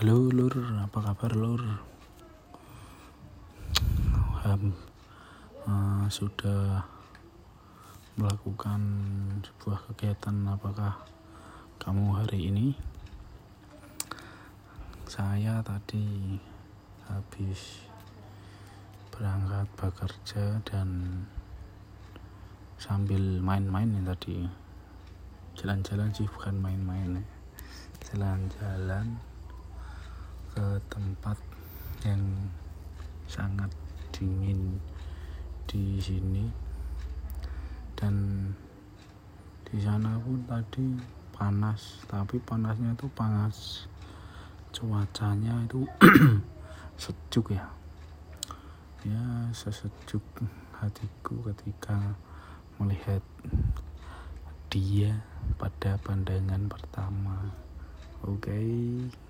Halo Lur, apa kabar Lur? Um, uh, sudah melakukan sebuah kegiatan apakah kamu hari ini? Saya tadi habis berangkat bekerja dan sambil main-main ya tadi jalan-jalan sih bukan main-main jalan-jalan tempat yang sangat dingin di sini. Dan di sana pun tadi panas tapi panasnya itu panas. Cuacanya itu sejuk ya. Ya sesejuk hatiku ketika melihat dia pada pandangan pertama. Oke. okay.